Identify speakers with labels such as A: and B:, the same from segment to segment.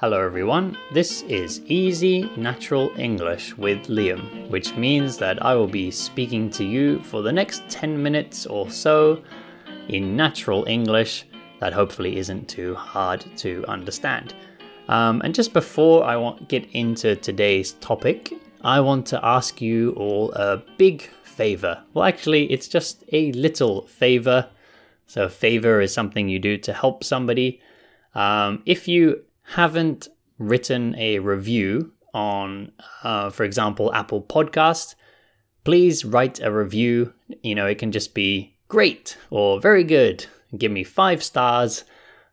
A: Hello, everyone. This is Easy Natural English with Liam, which means that I will be speaking to you for the next 10 minutes or so in natural English that hopefully isn't too hard to understand. Um, and just before I want get into today's topic, I want to ask you all a big favor. Well, actually, it's just a little favor. So, a favor is something you do to help somebody. Um, if you haven't written a review on, uh, for example, Apple Podcast, please write a review. You know, it can just be great or very good. Give me five stars,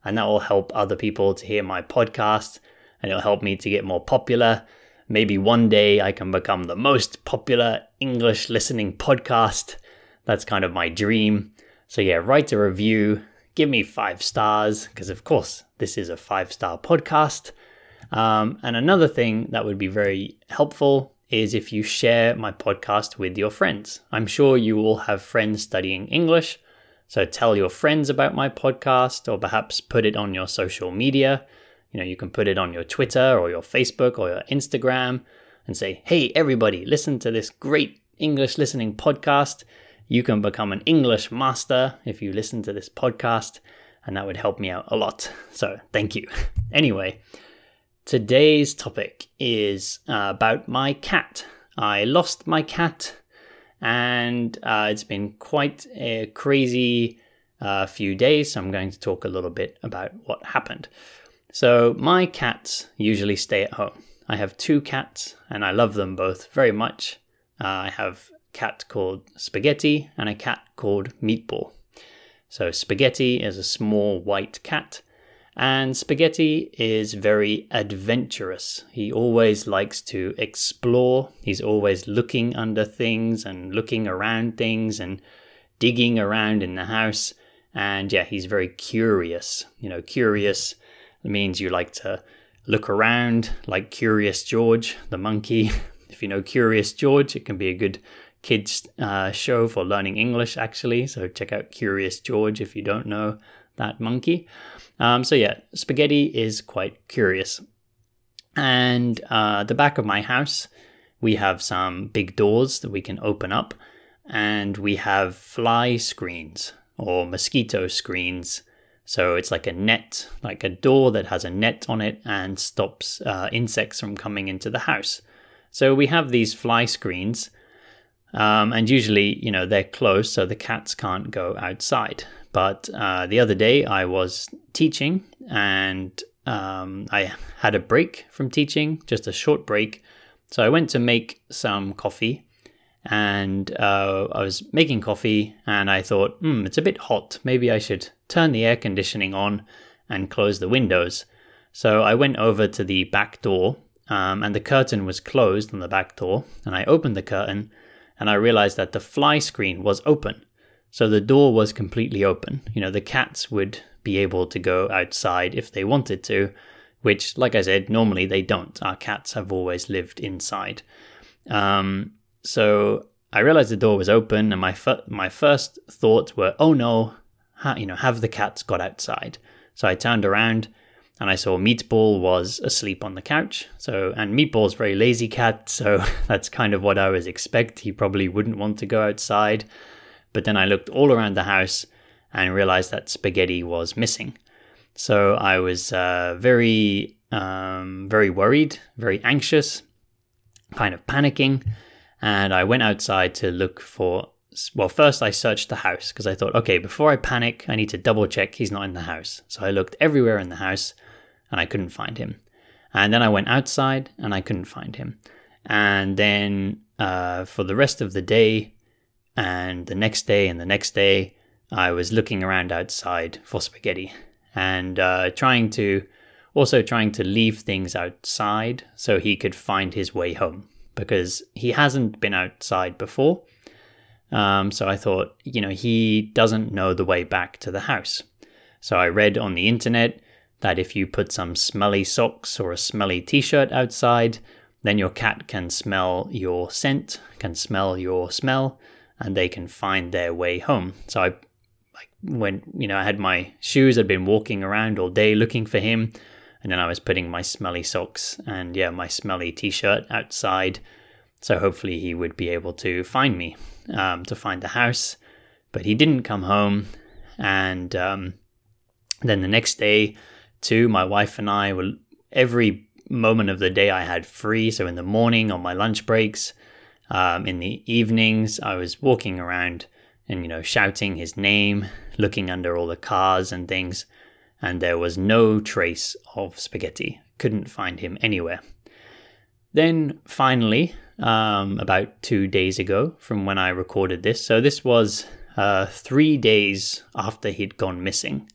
A: and that will help other people to hear my podcast, and it'll help me to get more popular. Maybe one day I can become the most popular English listening podcast. That's kind of my dream. So, yeah, write a review, give me five stars, because of course, this is a five star podcast. Um, and another thing that would be very helpful is if you share my podcast with your friends. I'm sure you all have friends studying English, so tell your friends about my podcast or perhaps put it on your social media. You know, you can put it on your Twitter or your Facebook or your Instagram and say, hey, everybody, listen to this great English listening podcast. You can become an English master if you listen to this podcast and that would help me out a lot. So thank you. Anyway, today's topic is uh, about my cat. I lost my cat, and uh, it's been quite a crazy uh, few days. So I'm going to talk a little bit about what happened. So, my cats usually stay at home. I have two cats, and I love them both very much. Uh, I have cat called Spaghetti and a cat called Meatball. So Spaghetti is a small white cat, and Spaghetti is very adventurous. He always likes to explore. He's always looking under things and looking around things and digging around in the house. And yeah, he's very curious. You know, curious means you like to look around like Curious George, the monkey. if you know Curious George, it can be a good kids uh, show for learning English, actually. So check out Curious George if you don't know that monkey. Um, so yeah, spaghetti is quite curious. And uh, the back of my house, we have some big doors that we can open up, and we have fly screens or mosquito screens. So it's like a net, like a door that has a net on it and stops uh, insects from coming into the house. So we have these fly screens um, and usually, you know, they're closed, so the cats can't go outside. But uh, the other day, I was teaching and um, I had a break from teaching, just a short break. So I went to make some coffee and uh, I was making coffee and I thought, hmm, it's a bit hot. Maybe I should turn the air conditioning on and close the windows. So I went over to the back door um, and the curtain was closed on the back door. And I opened the curtain and I realized that the fly screen was open. So the door was completely open. You know, the cats would be able to go outside if they wanted to, which, like I said, normally they don't. Our cats have always lived inside. Um, so I realized the door was open, and my fir- my first thoughts were, "Oh no, ha- you know, have the cats got outside?" So I turned around and I saw Meatball was asleep on the couch. So, and Meatball's very lazy cat, so that's kind of what I was expect. He probably wouldn't want to go outside. But then I looked all around the house and realized that Spaghetti was missing. So I was uh, very, um, very worried, very anxious, kind of panicking, and I went outside to look for. Well, first I searched the house because I thought, okay, before I panic, I need to double check he's not in the house. So I looked everywhere in the house and I couldn't find him. And then I went outside and I couldn't find him. And then uh, for the rest of the day and the next day and the next day, I was looking around outside for spaghetti and uh, trying to also trying to leave things outside so he could find his way home because he hasn't been outside before. Um, so I thought, you know, he doesn't know the way back to the house. So I read on the internet that if you put some smelly socks or a smelly t shirt outside, then your cat can smell your scent, can smell your smell, and they can find their way home. So I like when you know I had my shoes, I'd been walking around all day looking for him, And then I was putting my smelly socks and, yeah, my smelly t shirt outside. So hopefully he would be able to find me, um, to find the house. But he didn't come home. And um, then the next day, too, my wife and I were every moment of the day I had free. So in the morning, on my lunch breaks, um, in the evenings, I was walking around and, you know, shouting his name, looking under all the cars and things. And there was no trace of Spaghetti. Couldn't find him anywhere. Then finally, um, about two days ago from when I recorded this, so this was uh, three days after he'd gone missing.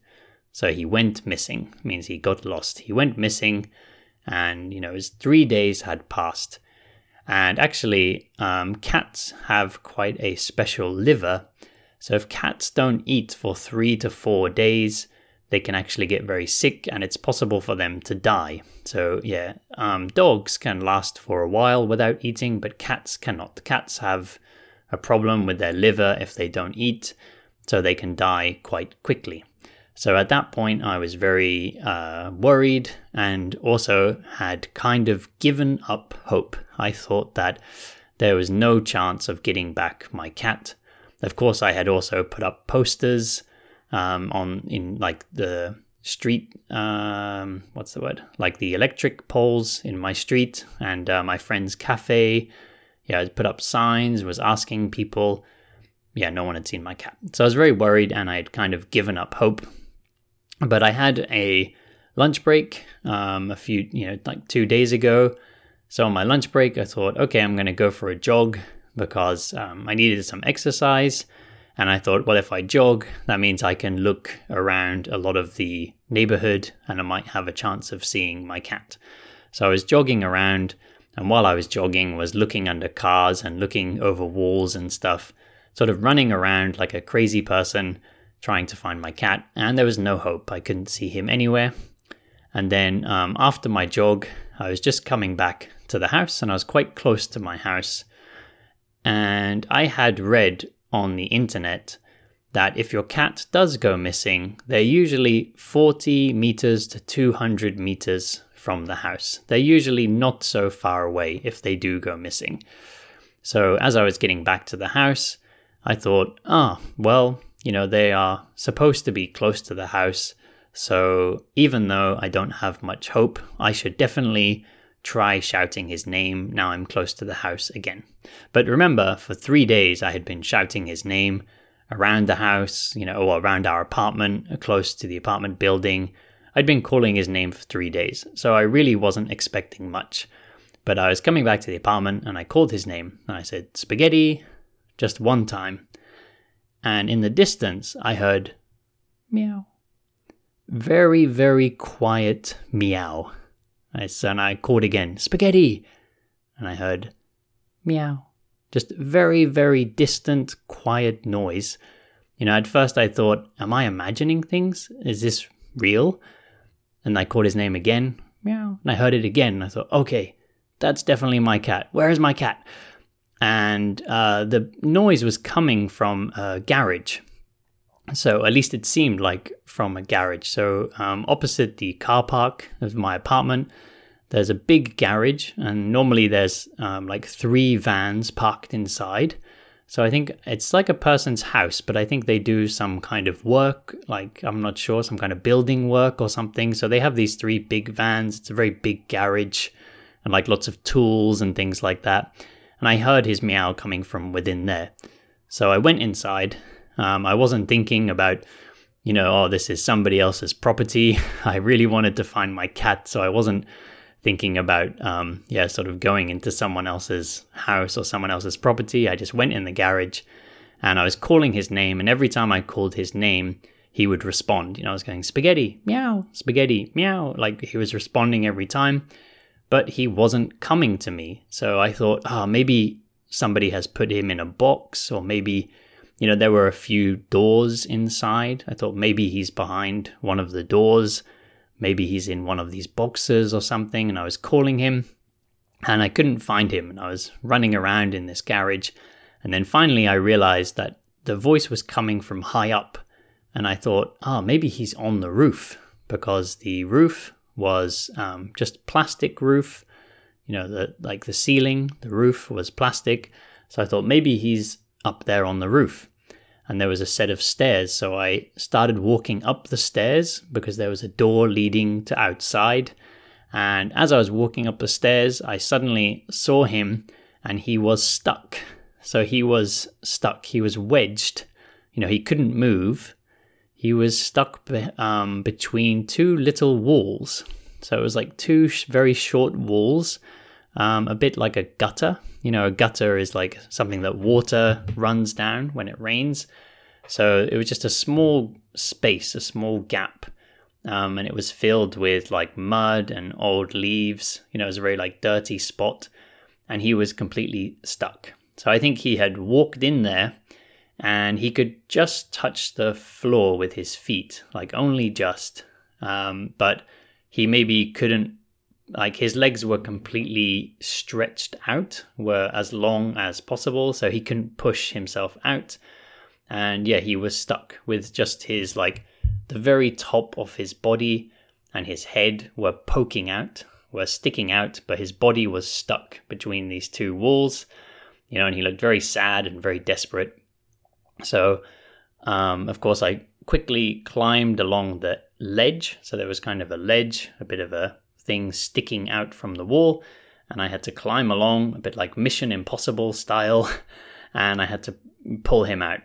A: So he went missing, means he got lost. He went missing, and you know, his three days had passed. And actually, um, cats have quite a special liver. So if cats don't eat for three to four days, they can actually get very sick and it's possible for them to die. So, yeah, um, dogs can last for a while without eating, but cats cannot. Cats have a problem with their liver if they don't eat, so they can die quite quickly. So at that point, I was very uh, worried and also had kind of given up hope. I thought that there was no chance of getting back my cat. Of course, I had also put up posters um, on in like the street. Um, what's the word? Like the electric poles in my street and uh, my friend's cafe. Yeah, I put up signs, was asking people. Yeah, no one had seen my cat. So I was very worried and I had kind of given up hope but I had a lunch break um, a few, you know, like two days ago. So on my lunch break, I thought, okay, I'm going to go for a jog because um, I needed some exercise. And I thought, well, if I jog, that means I can look around a lot of the neighborhood and I might have a chance of seeing my cat. So I was jogging around, and while I was jogging, was looking under cars and looking over walls and stuff, sort of running around like a crazy person, trying to find my cat, and there was no hope. I couldn't see him anywhere. And then um, after my jog, I was just coming back to the house, and I was quite close to my house. And I had read on the internet that if your cat does go missing, they're usually 40 meters to 200 meters from the house. They're usually not so far away if they do go missing. So as I was getting back to the house, I thought, ah, well, you know, they are supposed to be close to the house. So even though I don't have much hope, I should definitely try shouting his name now I'm close to the house again. But remember, for three days I had been shouting his name around the house, you know, or around our apartment, close to the apartment building. I'd been calling his name for three days, so I really wasn't expecting much. But I was coming back to the apartment and I called his name and I said, Spaghetti, just one time and in the distance I heard meow. Very, very quiet meow. I, and I called again, spaghetti, and I heard meow. Just very, very distant, quiet noise. You know, at first I thought, am I imagining things? Is this real? And I called his name again, meow, and I heard it again. I thought, okay, that's definitely my cat. Where is my cat? And uh, the noise was coming from a garage. So at least it seemed like from a garage. So um, opposite the car park of my apartment, there's a big garage, and normally there's um, like three vans parked inside. So I think it's like a person's house, but I think they do some kind of work, like I'm not sure, some kind of building work or something. So they have these three big vans. It's a very big garage and like lots of tools and things like that and I heard his meow coming from within there. So I went inside. Um, I wasn't thinking about, you know, oh, this is somebody else's property. I really wanted to find my cat, so I wasn't thinking about, um, yeah, sort of going into someone else's house or someone else's property. I just went in the garage and I was calling his name, and every time I called his name, he would respond. You know, I was going, spaghetti, meow, spaghetti, meow. Like he was responding every time but he wasn't coming to me. So I thought, ah, oh, maybe somebody has put him in a box, or maybe, you know, there were a few doors inside. I thought maybe he's behind one of the doors. Maybe he's in one of these boxes or something. And I was calling him and I couldn't find him. And I was running around in this garage. And then finally I realized that the voice was coming from high up. And I thought, ah, oh, maybe he's on the roof because the roof was um, just plastic roof. You know, the like the ceiling, the roof was plastic. So I thought maybe he's up there on the roof. And there was a set of stairs, so I started walking up the stairs because there was a door leading to outside. And as I was walking up the stairs, I suddenly saw him and he was stuck. So he was stuck, he was wedged. You know, he couldn't move he was stuck be- um, between two little walls. So it was like two sh- very short walls, um, a bit like a gutter. You know, a gutter is like something that water runs down when it rains. So it was just a small space, a small gap. Um, and it was filled with like mud and old leaves. You know, it was a very like dirty spot. And he was completely stuck. So I think he had walked in there and he could just touch the floor with his feet, like only just. Um, but he maybe couldn't, like his legs were completely stretched out, were as long as possible, so he couldn't push himself out. And yeah, he was stuck with just his, like, the very top of his body and his head were poking out, were sticking out, but his body was stuck between these two walls, you know, and he looked very sad and very desperate. So, um, of course, I quickly climbed along the ledge. So there was kind of a ledge, a bit of a thing sticking out from the wall, and I had to climb along a bit like Mission Impossible style, and I had to pull him out.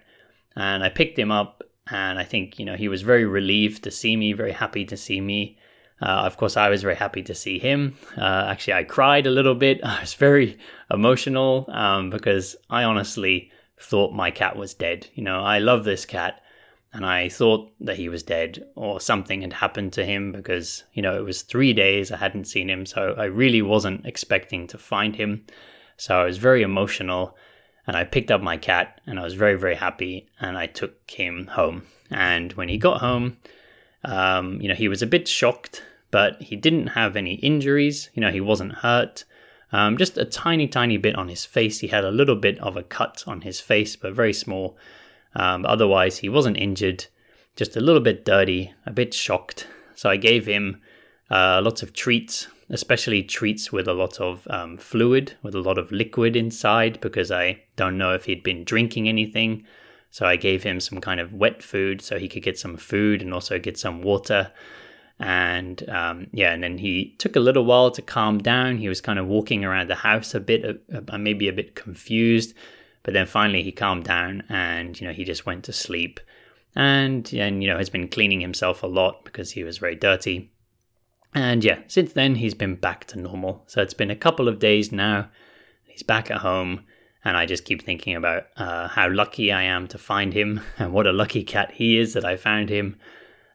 A: And I picked him up, and I think you know he was very relieved to see me, very happy to see me. Uh, of course, I was very happy to see him. Uh, actually, I cried a little bit. I was very emotional um, because I honestly thought my cat was dead. You know, I love this cat and I thought that he was dead or something had happened to him because, you know, it was three days I hadn't seen him. So I really wasn't expecting to find him. So I was very emotional and I picked up my cat and I was very, very happy and I took him home. And when he got home, um, you know, he was a bit shocked, but he didn't have any injuries. You know, he wasn't hurt. Um, just a tiny, tiny bit on his face. He had a little bit of a cut on his face, but very small. Um, otherwise, he wasn't injured, just a little bit dirty, a bit shocked. So I gave him uh, lots of treats, especially treats with a lot of um, fluid, with a lot of liquid inside, because I don't know if he'd been drinking anything. So I gave him some kind of wet food so he could get some food and also get some water and um, yeah, and then he took a little while to calm down. He was kind of walking around the house a bit, uh, uh, maybe a bit confused, but then finally he calmed down, and you know he just went to sleep, and and you know has been cleaning himself a lot because he was very dirty, and yeah, since then he's been back to normal. So it's been a couple of days now. He's back at home. And I just keep thinking about uh, how lucky I am to find him and what a lucky cat he is that I found him.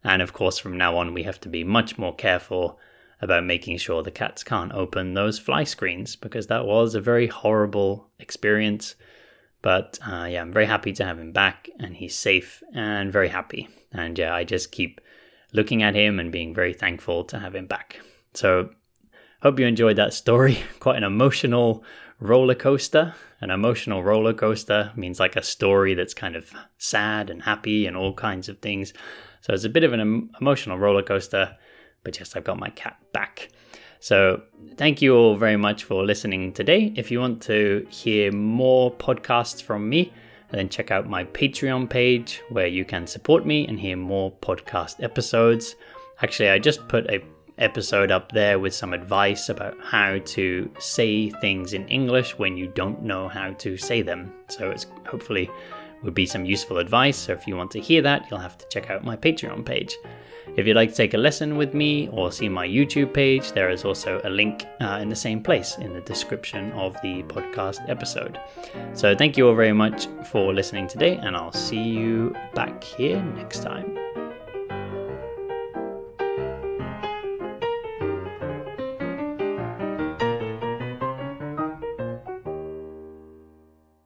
A: And of course, from now on, we have to be much more careful about making sure the cats can't open those fly screens because that was a very horrible experience. But uh, yeah, I'm very happy to have him back and he's safe and very happy. And yeah, I just keep looking at him and being very thankful to have him back. So, hope you enjoyed that story. Quite an emotional roller coaster. An emotional roller coaster means like a story that's kind of sad and happy and all kinds of things. So it's a bit of an emotional roller coaster, but yes, I've got my cat back. So thank you all very much for listening today. If you want to hear more podcasts from me, then check out my Patreon page where you can support me and hear more podcast episodes. Actually, I just put a episode up there with some advice about how to say things in English when you don't know how to say them. So it's hopefully would be some useful advice. So if you want to hear that, you'll have to check out my Patreon page. If you'd like to take a lesson with me or see my YouTube page, there is also a link uh, in the same place in the description of the podcast episode. So thank you all very much for listening today, and I'll see you back here next time.